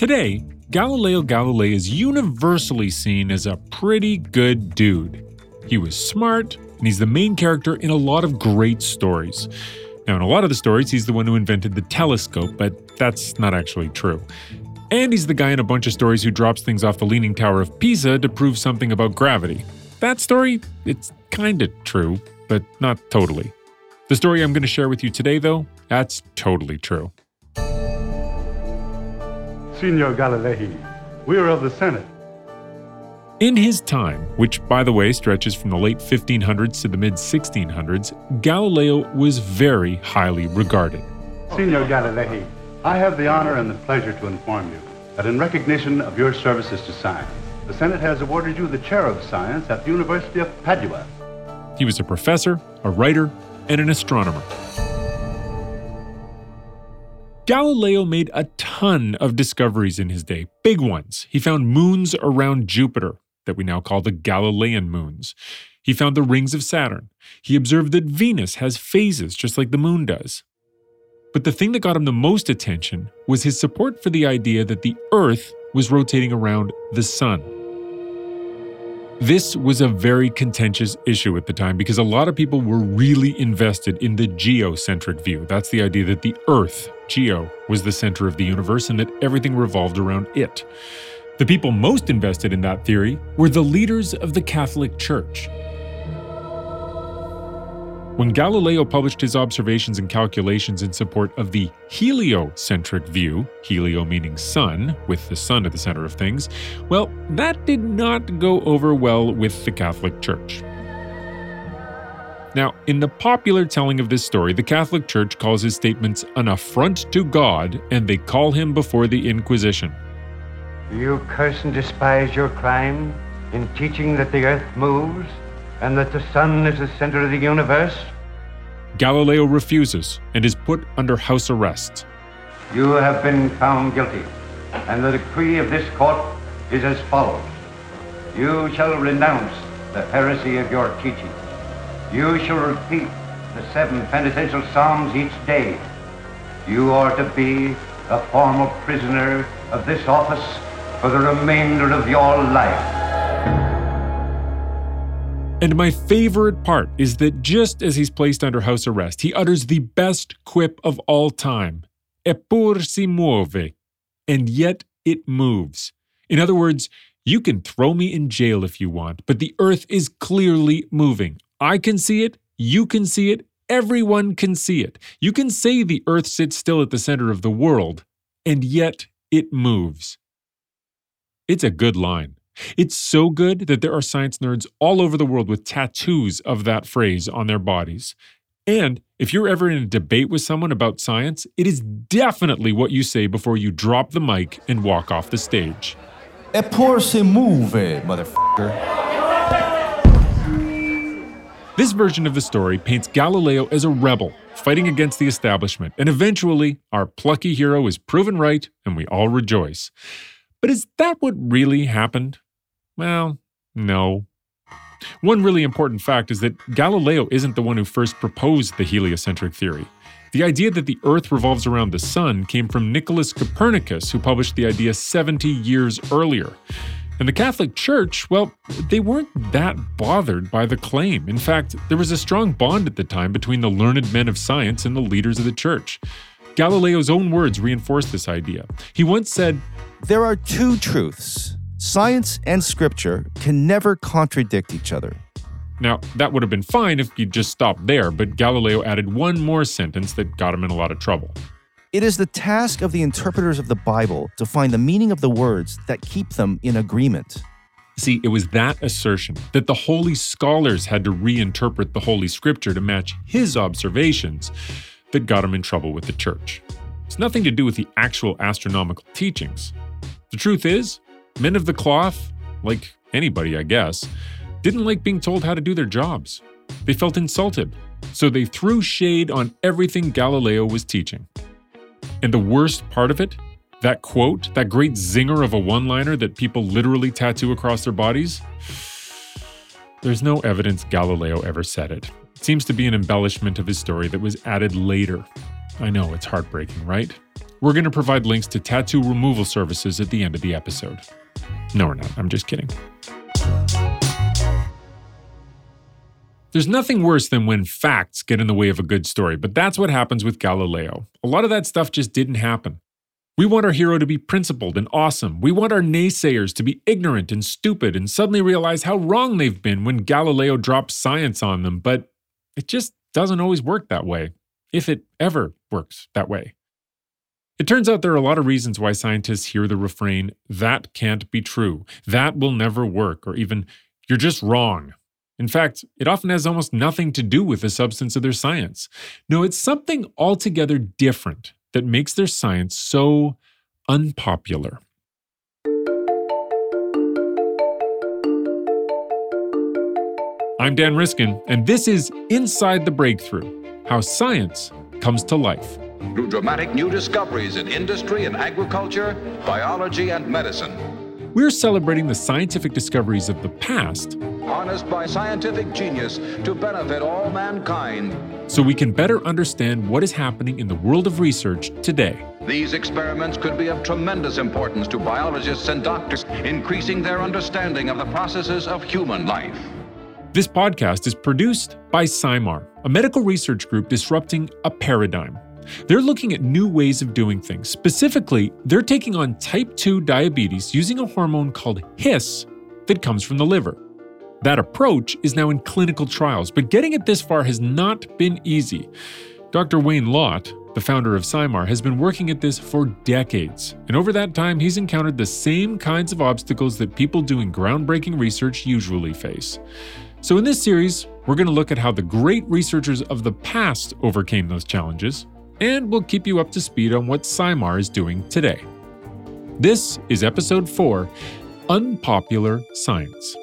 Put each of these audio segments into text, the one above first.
Today, Galileo Galilei is universally seen as a pretty good dude. He was smart, and he's the main character in a lot of great stories. Now, in a lot of the stories, he's the one who invented the telescope, but that's not actually true. And he's the guy in a bunch of stories who drops things off the Leaning Tower of Pisa to prove something about gravity. That story, it's kinda true, but not totally. The story I'm to share with you today, though, that's totally true. Signor Galilei, we are of the Senate. In his time, which by the way stretches from the late 1500s to the mid 1600s, Galileo was very highly regarded. Signor Galilei, I have the honor and the pleasure to inform you that in recognition of your services to science, the Senate has awarded you the chair of science at the University of Padua. He was a professor, a writer, and an astronomer. Galileo made a ton of discoveries in his day, big ones. He found moons around Jupiter that we now call the Galilean moons. He found the rings of Saturn. He observed that Venus has phases just like the moon does. But the thing that got him the most attention was his support for the idea that the Earth was rotating around the Sun. This was a very contentious issue at the time because a lot of people were really invested in the geocentric view. That's the idea that the Earth, geo, was the center of the universe and that everything revolved around it. The people most invested in that theory were the leaders of the Catholic Church. When Galileo published his observations and calculations in support of the heliocentric view, helio meaning sun, with the sun at the center of things, well, that did not go over well with the Catholic Church. Now, in the popular telling of this story, the Catholic Church calls his statements an affront to God and they call him before the Inquisition. You curse and despise your crime in teaching that the earth moves and that the sun is the center of the universe? Galileo refuses and is put under house arrest. You have been found guilty, and the decree of this court is as follows. You shall renounce the heresy of your teaching. You shall repeat the seven penitential psalms each day. You are to be a formal prisoner of this office for the remainder of your life. And my favorite part is that just as he's placed under house arrest, he utters the best quip of all time Eppur si muove. And yet it moves. In other words, you can throw me in jail if you want, but the earth is clearly moving. I can see it, you can see it, everyone can see it. You can say the earth sits still at the center of the world, and yet it moves. It's a good line. It's so good that there are science nerds all over the world with tattoos of that phrase on their bodies. And if you're ever in a debate with someone about science, it is definitely what you say before you drop the mic and walk off the stage. Eppur si muove, motherfucker. This version of the story paints Galileo as a rebel, fighting against the establishment, and eventually, our plucky hero is proven right, and we all rejoice. But is that what really happened? Well, no. One really important fact is that Galileo isn't the one who first proposed the heliocentric theory. The idea that the Earth revolves around the Sun came from Nicholas Copernicus, who published the idea 70 years earlier. And the Catholic Church, well, they weren't that bothered by the claim. In fact, there was a strong bond at the time between the learned men of science and the leaders of the church. Galileo's own words reinforce this idea. He once said, There are two truths Science and scripture can never contradict each other. Now, that would have been fine if you'd just stopped there, but Galileo added one more sentence that got him in a lot of trouble. It is the task of the interpreters of the Bible to find the meaning of the words that keep them in agreement. See, it was that assertion that the holy scholars had to reinterpret the Holy Scripture to match his observations that got him in trouble with the church. It's nothing to do with the actual astronomical teachings. The truth is, Men of the cloth, like anybody, I guess, didn't like being told how to do their jobs. They felt insulted, so they threw shade on everything Galileo was teaching. And the worst part of it, that quote, that great zinger of a one liner that people literally tattoo across their bodies, there's no evidence Galileo ever said it. It seems to be an embellishment of his story that was added later. I know, it's heartbreaking, right? we're going to provide links to tattoo removal services at the end of the episode. No, we're not. I'm just kidding. There's nothing worse than when facts get in the way of a good story, but that's what happens with Galileo. A lot of that stuff just didn't happen. We want our hero to be principled and awesome. We want our naysayers to be ignorant and stupid and suddenly realize how wrong they've been when Galileo drops science on them, but it just doesn't always work that way, if it ever works that way. It turns out there are a lot of reasons why scientists hear the refrain, that can't be true, that will never work, or even, you're just wrong. In fact, it often has almost nothing to do with the substance of their science. No, it's something altogether different that makes their science so unpopular. I'm Dan Riskin, and this is Inside the Breakthrough How Science Comes to Life. Through dramatic new discoveries in industry and agriculture, biology and medicine. We're celebrating the scientific discoveries of the past harnessed by scientific genius to benefit all mankind. So we can better understand what is happening in the world of research today. These experiments could be of tremendous importance to biologists and doctors, increasing their understanding of the processes of human life. This podcast is produced by SciMar, a medical research group disrupting a paradigm. They're looking at new ways of doing things. Specifically, they're taking on type 2 diabetes using a hormone called HISS that comes from the liver. That approach is now in clinical trials, but getting it this far has not been easy. Dr. Wayne Lautt, the founder of SciMar, has been working at this for decades, and over that time, he's encountered the same kinds of obstacles that people doing groundbreaking research usually face. So, in this series, we're going to look at how the great researchers of the past overcame those challenges, and we'll keep you up to speed on what SciMar is doing today. This is episode 4 Unpopular Science.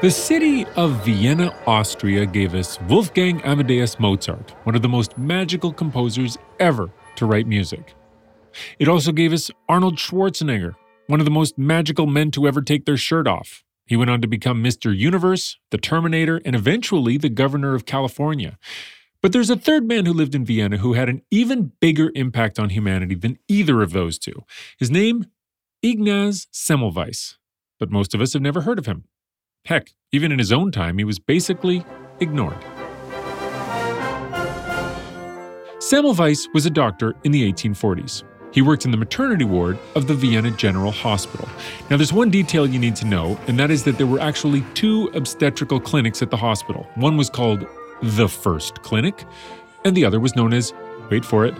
The city of Vienna, Austria gave us Wolfgang Amadeus Mozart, one of the most magical composers ever to write music. It also gave us Arnold Schwarzenegger, one of the most magical men to ever take their shirt off. He went on to become Mr. Universe, the Terminator, and eventually the governor of California. But there's a third man who lived in Vienna who had an even bigger impact on humanity than either of those two. His name, Ignaz Semmelweis. But most of us have never heard of him. Heck, even in his own time, he was basically ignored. Semmelweis was a doctor in the 1840s. He worked in the maternity ward of the Vienna General Hospital. Now, there's one detail you need to know, and that is that there were actually two obstetrical clinics at the hospital. One was called the First Clinic, and the other was known as, wait for it,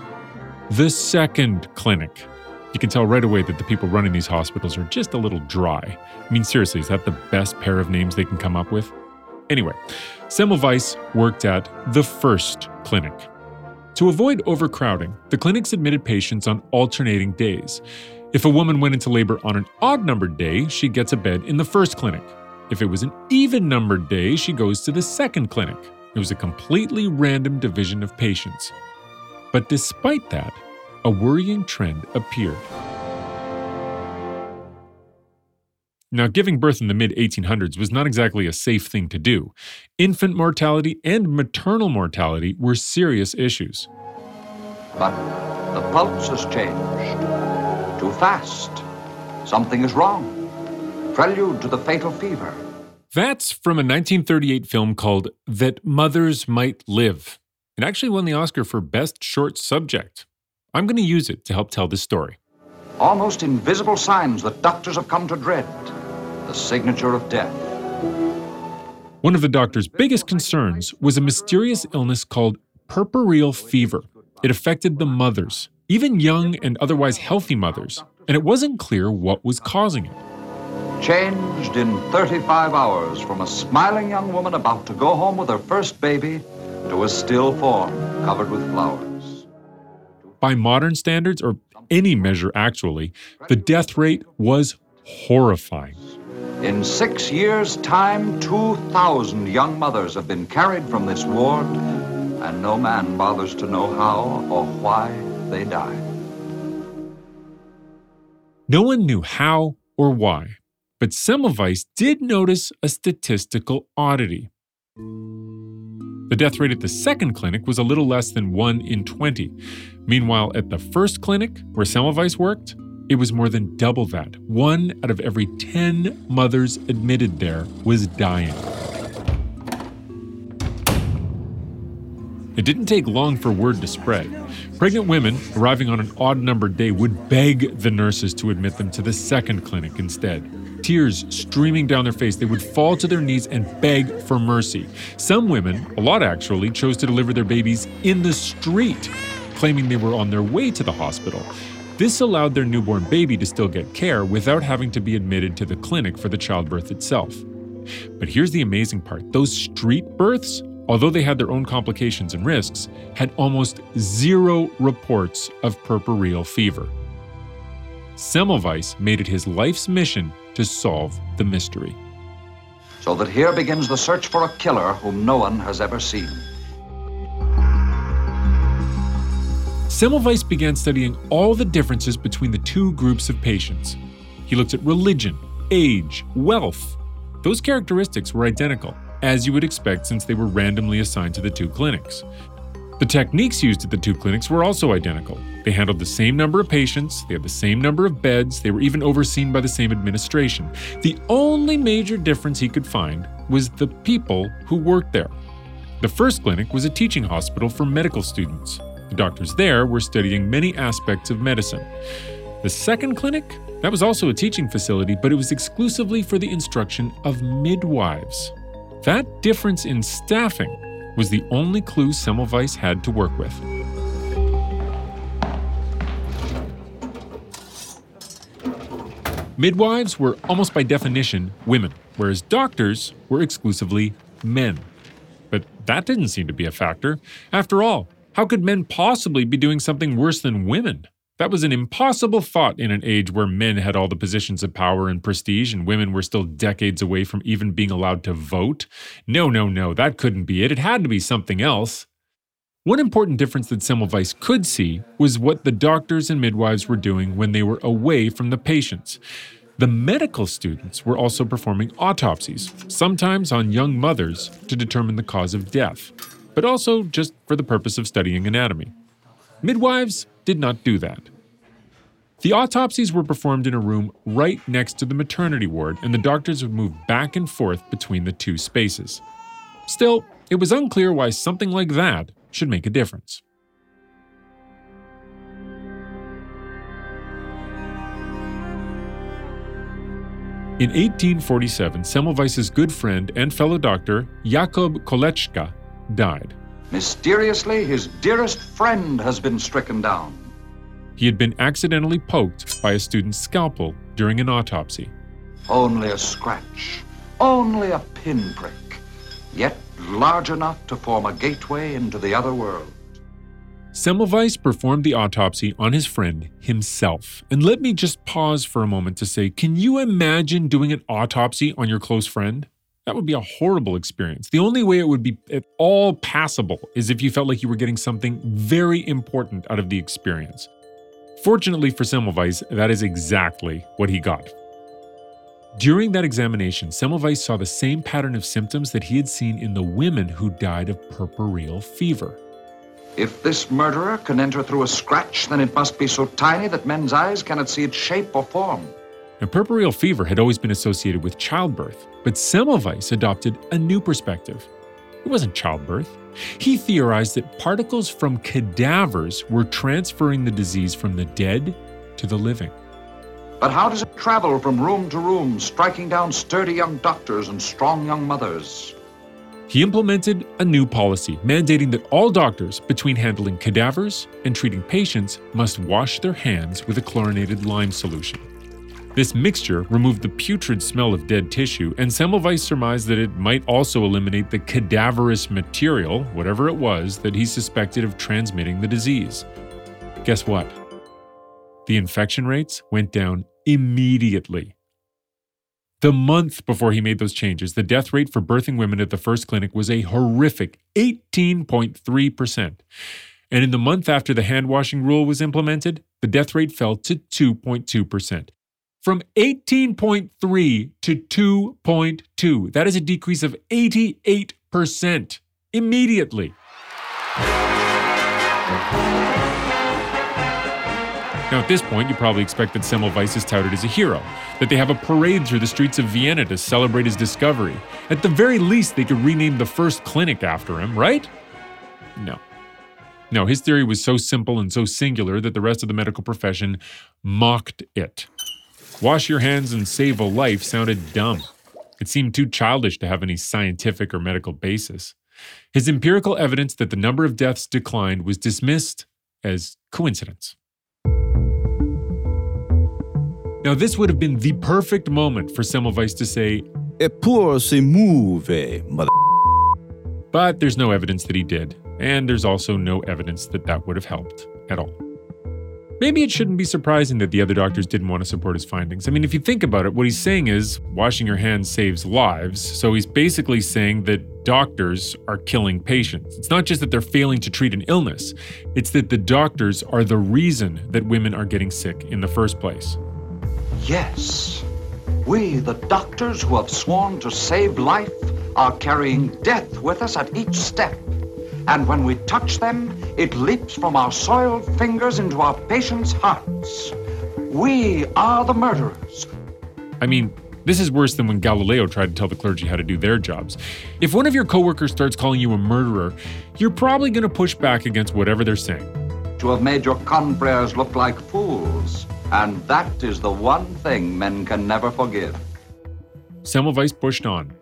the Second Clinic. You can tell right away that the people running these hospitals are just a little dry. I mean, seriously, is that the best pair of names they can come up with? Anyway, Semmelweis worked at the first clinic. To avoid overcrowding, the clinics admitted patients on alternating days. If a woman went into labor on an odd numbered day, she gets a bed in the first clinic. If it was an even numbered day, she goes to the second clinic. It was a completely random division of patients. But despite that, a worrying trend appeared. Now, giving birth in the mid 1800s was not exactly a safe thing to do. Infant mortality and maternal mortality were serious issues. But the pulse has changed. Too fast. Something is wrong. Prelude to the fatal fever. That's from a 1938 film called That Mothers Might Live. It actually won the Oscar for Best Short Subject. I'm going to use it to help tell this story. Almost invisible signs that doctors have come to dread the signature of death. One of the doctor's biggest concerns was a mysterious illness called puerperal fever. It affected the mothers, even young and otherwise healthy mothers, and it wasn't clear what was causing it. Changed in 35 hours from a smiling young woman about to go home with her first baby to a still form covered with flowers by modern standards, or any measure actually, the death rate was horrifying. In six years' time, 2,000 young mothers have been carried from this ward, and no man bothers to know how or why they died. No one knew how or why, But Semmelweis did notice a statistical oddity. The death rate at the second clinic was a little less than 1 in 20. Meanwhile, at the first clinic, where Semmelweis worked, it was more than double that. One out of every 10 mothers admitted there was dying. It didn't take long for word to spread. Pregnant women arriving on an odd numbered day would beg the nurses to admit them to the second clinic instead. Tears streaming down their face, they would fall to their knees and beg for mercy. Some women, a lot actually, chose to deliver their babies in the street, claiming they were on their way to the hospital. This allowed their newborn baby to still get care without having to be admitted to the clinic for the childbirth itself. But here's the amazing part those street births although they had their own complications and risks, had almost zero reports of puerperal fever. Semmelweis made it his life's mission to solve the mystery. So that here begins the search for a killer whom no one has ever seen. Semmelweis began studying all the differences between the two groups of patients. He looked at religion, age, wealth. Those characteristics were identical, as you would expect since they were randomly assigned to the two clinics. The techniques used at the two clinics were also identical. They handled the same number of patients, they had the same number of beds, they were even overseen by the same administration. The only major difference he could find was the people who worked there. The first clinic was a teaching hospital for medical students. The doctors there were studying many aspects of medicine. The second clinic, that was also a teaching facility, but it was exclusively for the instruction of midwives. That difference in staffing was the only clue Semmelweis had to work with. Midwives were almost by definition women, whereas doctors were exclusively men. But that didn't seem to be a factor. After all, how could men possibly be doing something worse than women? That was an impossible thought in an age where men had all the positions of power and prestige and women were still decades away from even being allowed to vote. No, no, no, that couldn't be it. It had to be something else. One important difference that Semmelweis could see was what the doctors and midwives were doing when they were away from the patients. The medical students were also performing autopsies, sometimes on young mothers, to determine the cause of death, but also just for the purpose of studying anatomy. Midwives did not do that. The autopsies were performed in a room right next to the maternity ward, and the doctors would move back and forth between the two spaces. Still, it was unclear why something like that should make a difference. In 1847, Semmelweis's good friend and fellow doctor, Jakob Kolletschka, died. Mysteriously, his dearest friend has been stricken down. He had been accidentally poked by a student's scalpel during an autopsy. Only a scratch, only a pinprick, yet large enough to form a gateway into the other world. Semmelweis performed the autopsy on his friend himself. And let me just pause for a moment to say can you imagine doing an autopsy on your close friend? That would be a horrible experience. The only way it would be at all passable is if you felt like you were getting something very important out of the experience. Fortunately for Semmelweis, that is exactly what he got. During that examination, Semmelweis saw the same pattern of symptoms that he had seen in the women who died of puerperal fever. If this murderer can enter through a scratch, then it must be so tiny that men's eyes cannot see its shape or form. Now, puerperal fever had always been associated with childbirth, but Semmelweis adopted a new perspective. It wasn't childbirth. He theorized that particles from cadavers were transferring the disease from the dead to the living. But how does it travel from room to room, striking down sturdy young doctors and strong young mothers? He implemented a new policy mandating that all doctors, between handling cadavers and treating patients, must wash their hands with a chlorinated lime solution. This mixture removed the putrid smell of dead tissue, and Semmelweis surmised that it might also eliminate the cadaverous material, whatever it was, that he suspected of transmitting the disease. Guess what? The infection rates went down immediately. The month before he made those changes, the death rate for birthing women at the first clinic was a horrific 18.3%. And in the month after the hand washing rule was implemented, the death rate fell to 2.2%. from 18.3 to 2.2. That is a decrease of 88% immediately. Now, at this point, you probably expect that Semmelweis is touted as a hero, that they have a parade through the streets of Vienna to celebrate his discovery. At the very least, they could rename the first clinic after him, right? No. No, his theory was so simple and so singular that the rest of the medical profession mocked it. Wash your hands and save a life sounded dumb. It seemed too childish to have any scientific or medical basis. His empirical evidence that the number of deaths declined was dismissed as coincidence. Now, this would have been the perfect moment for Semmelweis to say, Eppur si muove, mother. but there's no evidence that he did, and there's also no evidence that that would have helped at all. Maybe it shouldn't be surprising that the other doctors didn't want to support his findings. I mean, if you think about it, what he's saying is washing your hands saves lives. So he's basically saying that doctors are killing patients. It's not just that they're failing to treat an illness, it's that the doctors are the reason that women are getting sick in the first place. Yes, we, the doctors who have sworn to save life, are carrying death with us at each step. And when we touch them, it leaps from our soiled fingers into our patients' hearts. We are the murderers. I mean, this is worse than when Galileo tried to tell the clergy how to do their jobs. If one of your coworkers starts calling you a murderer, you're probably going to push back against whatever they're saying. To have made your confreres look like fools. And that is the one thing men can never forgive. Semmelweis pushed on.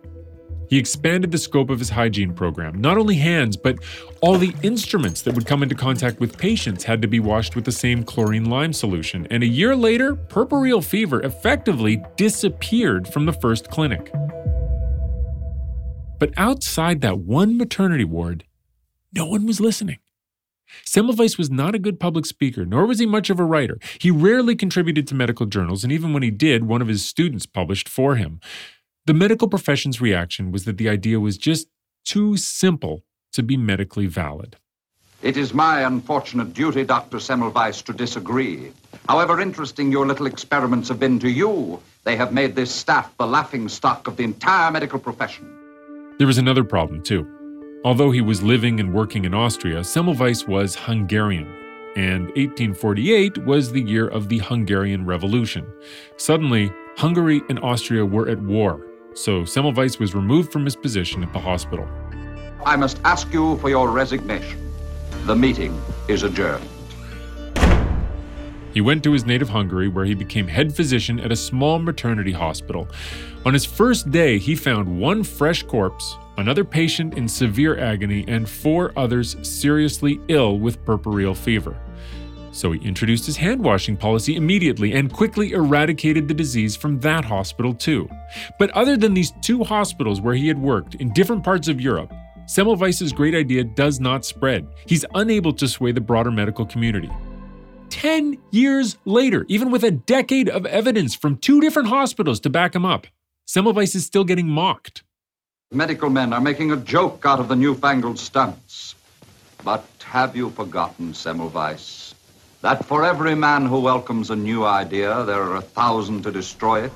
He expanded the scope of his hygiene program. Not only hands, but all the instruments that would come into contact with patients had to be washed with the same chlorine lime solution. And a year later, puerperal fever effectively disappeared from the first clinic. But outside that one maternity ward, no one was listening. Semmelweis was not a good public speaker, nor was he much of a writer. He rarely contributed to medical journals, and even when he did, one of his students published for him. The medical profession's reaction was that the idea was just too simple to be medically valid. It is my unfortunate duty, Dr. Semmelweis, to disagree. However interesting your little experiments have been to you, they have made this staff the laughing stock of the entire medical profession. There was another problem, too. Although he was living and working in Austria, Semmelweis was Hungarian, and 1848 was the year of the Hungarian Revolution. Suddenly, Hungary and Austria were at war, so Semmelweis was removed from his position at the hospital. I must ask you for your resignation. The meeting is adjourned. He went to his native Hungary, where he became head physician at a small maternity hospital. On his first day, he found one fresh corpse, another patient in severe agony, and four others seriously ill with puerperal fever. So he introduced his hand washing policy immediately and quickly eradicated the disease from that hospital too. But other than these two hospitals where he had worked in different parts of Europe, Semmelweis's great idea does not spread. He's unable to sway the broader medical community. 10 years later, even with a decade of evidence from two different hospitals to back him up, Semmelweis is still getting mocked. Medical men are making a joke out of the newfangled stunts. But have you forgotten, Semmelweis, that for every man who welcomes a new idea, there are a thousand to destroy it?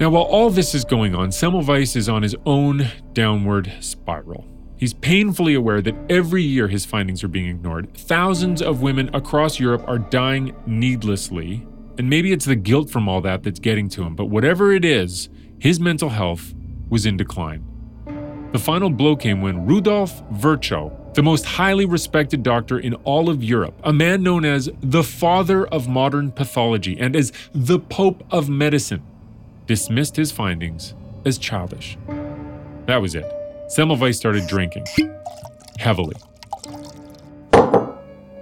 Now, while all this is going on, Semmelweis is on his own downward spiral. He's painfully aware that every year his findings are being ignored. Thousands of women across Europe are dying needlessly, and maybe it's the guilt from all that that's getting to him, but whatever it is, his mental health was in decline. The final blow came when Rudolf Virchow, the most highly respected doctor in all of Europe, a man known as the father of modern pathology and as the Pope of medicine, dismissed his findings as childish. That was it. Semmelweis started drinking heavily.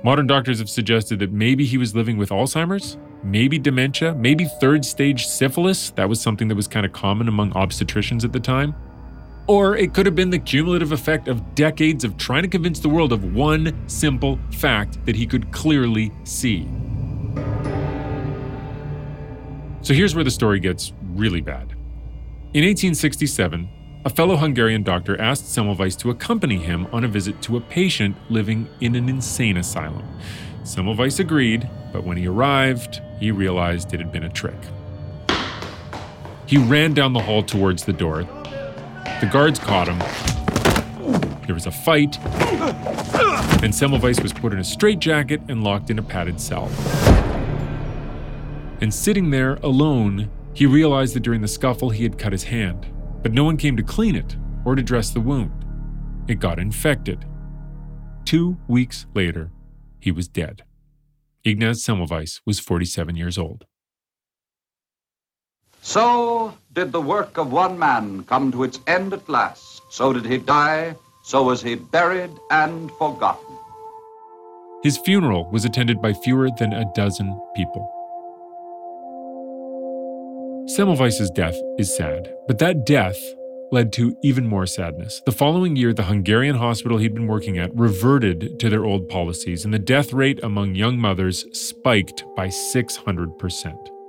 Modern doctors have suggested that maybe he was living with Alzheimer's, maybe dementia, maybe third stage syphilis. That was something that was kind of common among obstetricians at the time. Or it could have been the cumulative effect of decades of trying to convince the world of one simple fact that he could clearly see. So here's where the story gets really bad. In 1867, a fellow Hungarian doctor asked Semmelweis to accompany him on a visit to a patient living in an insane asylum. Semmelweis agreed, but when he arrived, he realized it had been a trick. He ran down the hall towards the door. The guards caught him. There was a fight, and Semmelweis was put in a straitjacket and locked in a padded cell. And sitting there alone, he realized that during the scuffle he had cut his hand, but no one came to clean it or to dress the wound. It got infected. Two weeks later, he was dead. Ignaz Semmelweis was 47 years old. So did the work of one man come to its end at last. So did he die. So was he buried and forgotten. His funeral was attended by fewer than a dozen people. Semmelweis's death is sad, but that death led to even more sadness. The following year, the Hungarian hospital he'd been working at reverted to their old policies, and the death rate among young mothers spiked by 600%.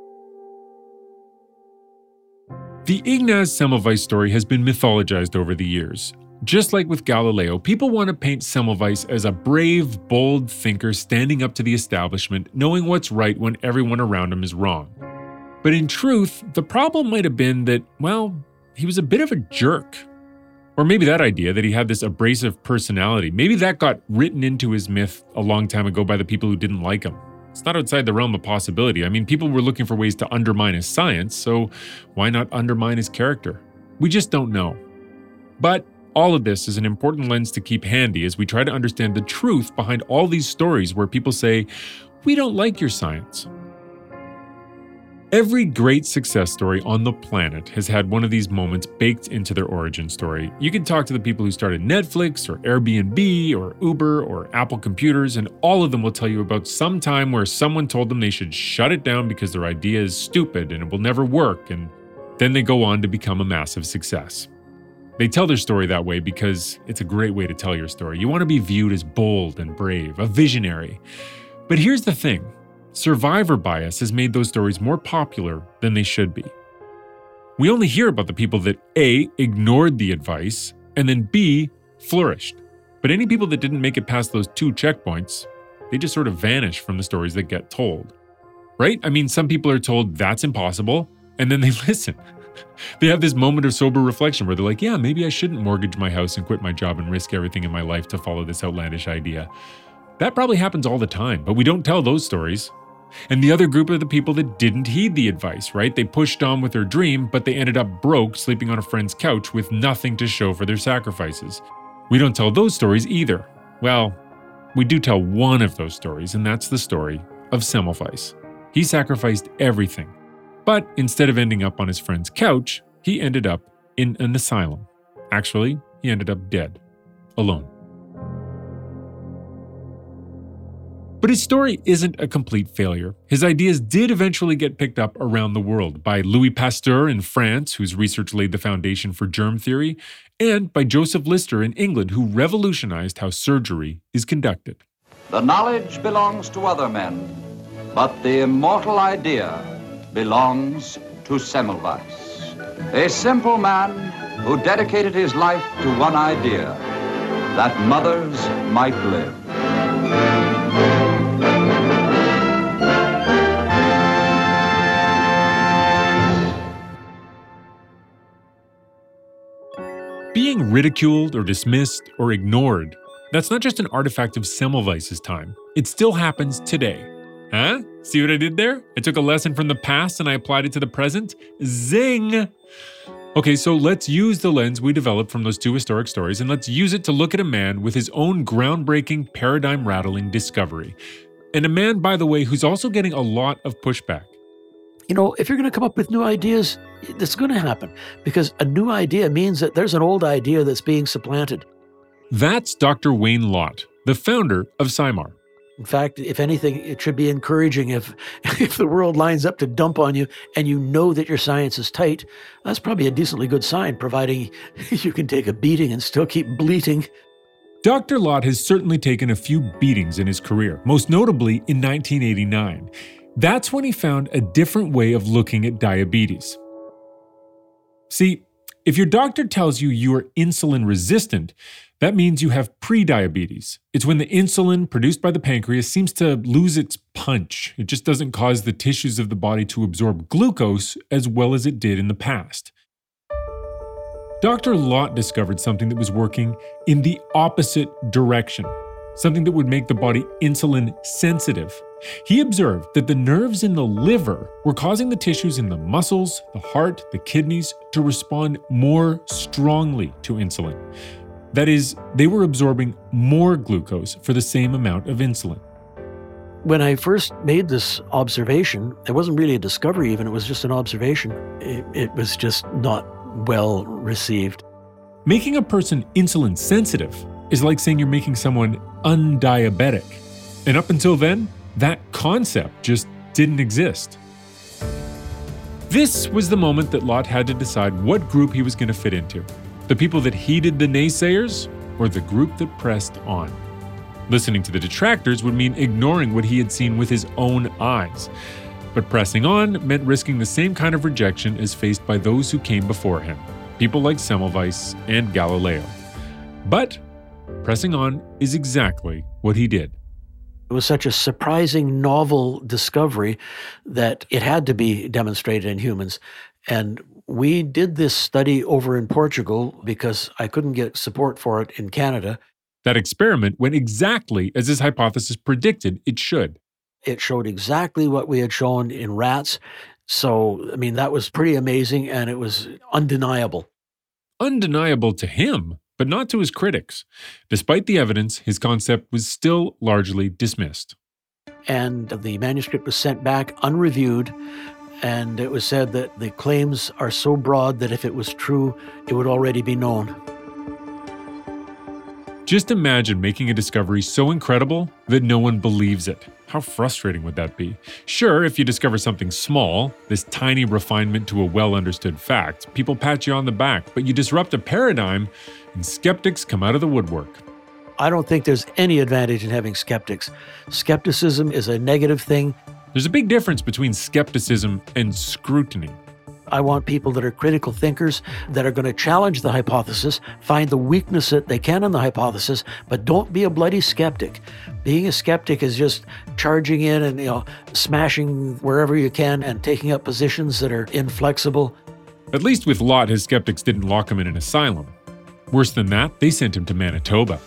The Ignaz Semmelweis story has been mythologized over the years. Just like with Galileo, people want to paint Semmelweis as a brave, bold thinker standing up to the establishment, knowing what's right when everyone around him is wrong. But in truth, the problem might have been that, well, he was a bit of a jerk. Or maybe that idea that he had this abrasive personality, maybe that got written into his myth a long time ago by the people who didn't like him. It's not outside the realm of possibility. I mean, people were looking for ways to undermine his science, so why not undermine his character? We just don't know. But all of this is an important lens to keep handy as we try to understand the truth behind all these stories where people say, We don't like your science. Every great success story on the planet has had one of these moments baked into their origin story. You can talk to the people who started Netflix or Airbnb or Uber or Apple Computers, and all of them will tell you about some time where someone told them they should shut it down because their idea is stupid and it will never work, and then they go on to become a massive success. They tell their story that way because it's a great way to tell your story. You want to be viewed as bold and brave, a visionary. But here's the thing Survivor bias has made those stories more popular than they should be. We only hear about the people that A, ignored the advice, and then B, flourished. But any people that didn't make it past those two checkpoints, they just sort of vanish from the stories that get told. Right? I mean, some people are told that's impossible, and then they listen. they have this moment of sober reflection where they're like, yeah, maybe I shouldn't mortgage my house and quit my job and risk everything in my life to follow this outlandish idea. That probably happens all the time, but we don't tell those stories. And the other group are the people that didn't heed the advice, right? They pushed on with their dream, but they ended up broke, sleeping on a friend's couch with nothing to show for their sacrifices. We don't tell those stories either. Well, we do tell one of those stories, and that's the story of Semmelweis. He sacrificed everything. But instead of ending up on his friend's couch, he ended up in an asylum. Actually, he ended up dead, alone. But his story isn't a complete failure. His ideas did eventually get picked up around the world by Louis Pasteur in France, whose research laid the foundation for germ theory, and by Joseph Lister in England, who revolutionized how surgery is conducted. The knowledge belongs to other men, but the immortal idea belongs to Semmelweis. A simple man who dedicated his life to one idea that mothers might live. Being ridiculed or dismissed or ignored, that's not just an artifact of Semmelweis's time. It still happens today. Huh? See what I did there? I took a lesson from the past and I applied it to the present? Zing! Okay, so let's use the lens we developed from those two historic stories and let's use it to look at a man with his own groundbreaking, paradigm rattling discovery. And a man, by the way, who's also getting a lot of pushback you know, if you're going to come up with new ideas, it's going to happen because a new idea means that there's an old idea that's being supplanted. That's Dr. Wayne Lautt, the founder of SciMar. In fact, if anything, it should be encouraging if if the world lines up to dump on you and you know that your science is tight. That's probably a decently good sign, providing you can take a beating and still keep bleating. Dr. Lautt has certainly taken a few beatings in his career, most notably in 1989. That's when he found a different way of looking at diabetes. See, If your doctor tells you you are insulin resistant, that means you have prediabetes. It's when the insulin produced by the pancreas seems to lose its punch. It just doesn't cause the tissues of the body to absorb glucose as well as it did in the past. Dr. Lautt discovered something that was working in the opposite direction, something that would make the body insulin sensitive. He observed that the nerves in the liver were causing the tissues in the muscles, the heart, the kidneys to respond more strongly to insulin. That is, they were absorbing more glucose for the same amount of insulin. When I first made this observation, it wasn't really a discovery, even, it was just an observation. It, it was just not well received. Making a person insulin sensitive is like saying you're making someone undiabetic. And up until then, that concept just didn't exist. This was the moment that Lautt had to decide what group he was going to fit into the people that heeded the naysayers or the group that pressed on. Listening to the detractors would mean ignoring what he had seen with his own eyes. But pressing on meant risking the same kind of rejection as faced by those who came before him, people like Semmelweis and Galileo. But pressing on is exactly what he did. It was such a surprising, novel discovery that it had to be demonstrated in humans. And we did this study over in Portugal because I couldn't get support for it in Canada. That experiment went exactly as his hypothesis predicted it should. It showed exactly what we had shown in rats. So, I mean, that was pretty amazing and it was undeniable. Undeniable to him, but not to his critics. Despite the evidence, his concept was still largely dismissed. And the manuscript was sent back unreviewed. And it was said that the claims are so broad that if it was true, it would already be known. Just imagine making a discovery so incredible that no one believes it. How frustrating would that be? Sure, if you discover something small, this tiny refinement to a well understood fact, people pat you on the back, but you disrupt a paradigm and skeptics come out of the woodwork. I don't think there's any advantage in having skeptics. Skepticism is a negative thing. There's a big difference between skepticism and scrutiny. I want people that are critical thinkers that are going to challenge the hypothesis, find the weakness that they can in the hypothesis, but don't be a bloody skeptic. Being a skeptic is just charging in and you know smashing wherever you can and taking up positions that are inflexible. At least with Lautt, his skeptics didn't lock him in an asylum. Worse than that, they sent him to Manitoba.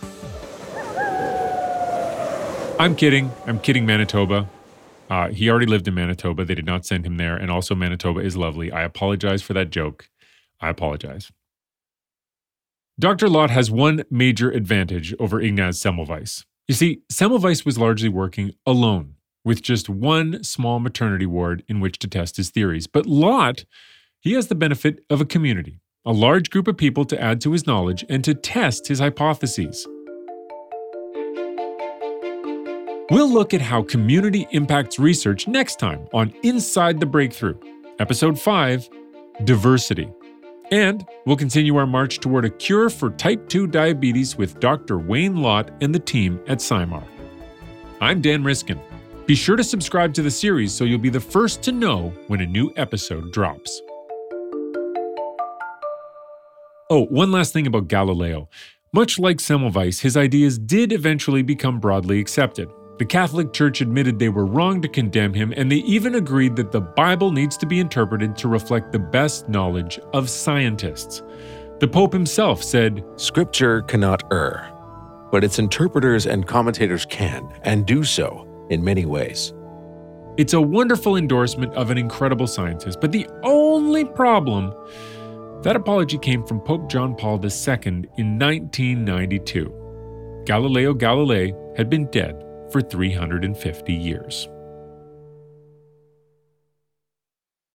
I'm kidding. I'm kidding, Manitoba. Uh, he already lived in Manitoba. They did not send him there. And also, Manitoba is lovely. I apologize for that joke. I apologize. Dr. Lautt has one major advantage over Ignaz Semmelweis. You see, Semmelweis was largely working alone, with just one small maternity ward in which to test his theories. But Lautt, he has the benefit of a community, a large group of people to add to his knowledge and to test his hypotheses. We'll look at how community impacts research next time on Inside the Breakthrough, Episode 5 Diversity. And we'll continue our march toward a cure for type 2 diabetes with Dr. Wayne Lautt and the team at SciMar. I'm Dan Riskin. Be sure to subscribe to the series so you'll be the first to know when a new episode drops. Oh, one last thing about Galileo. Much like Semmelweis, his ideas did eventually become broadly accepted. The Catholic Church admitted they were wrong to condemn him, and they even agreed that the Bible needs to be interpreted to reflect the best knowledge of scientists. The Pope himself said, Scripture cannot err, but its interpreters and commentators can, and do so in many ways. It's a wonderful endorsement of an incredible scientist, but the only problem that apology came from Pope John Paul II in 1992. Galileo Galilei had been dead for 350 years.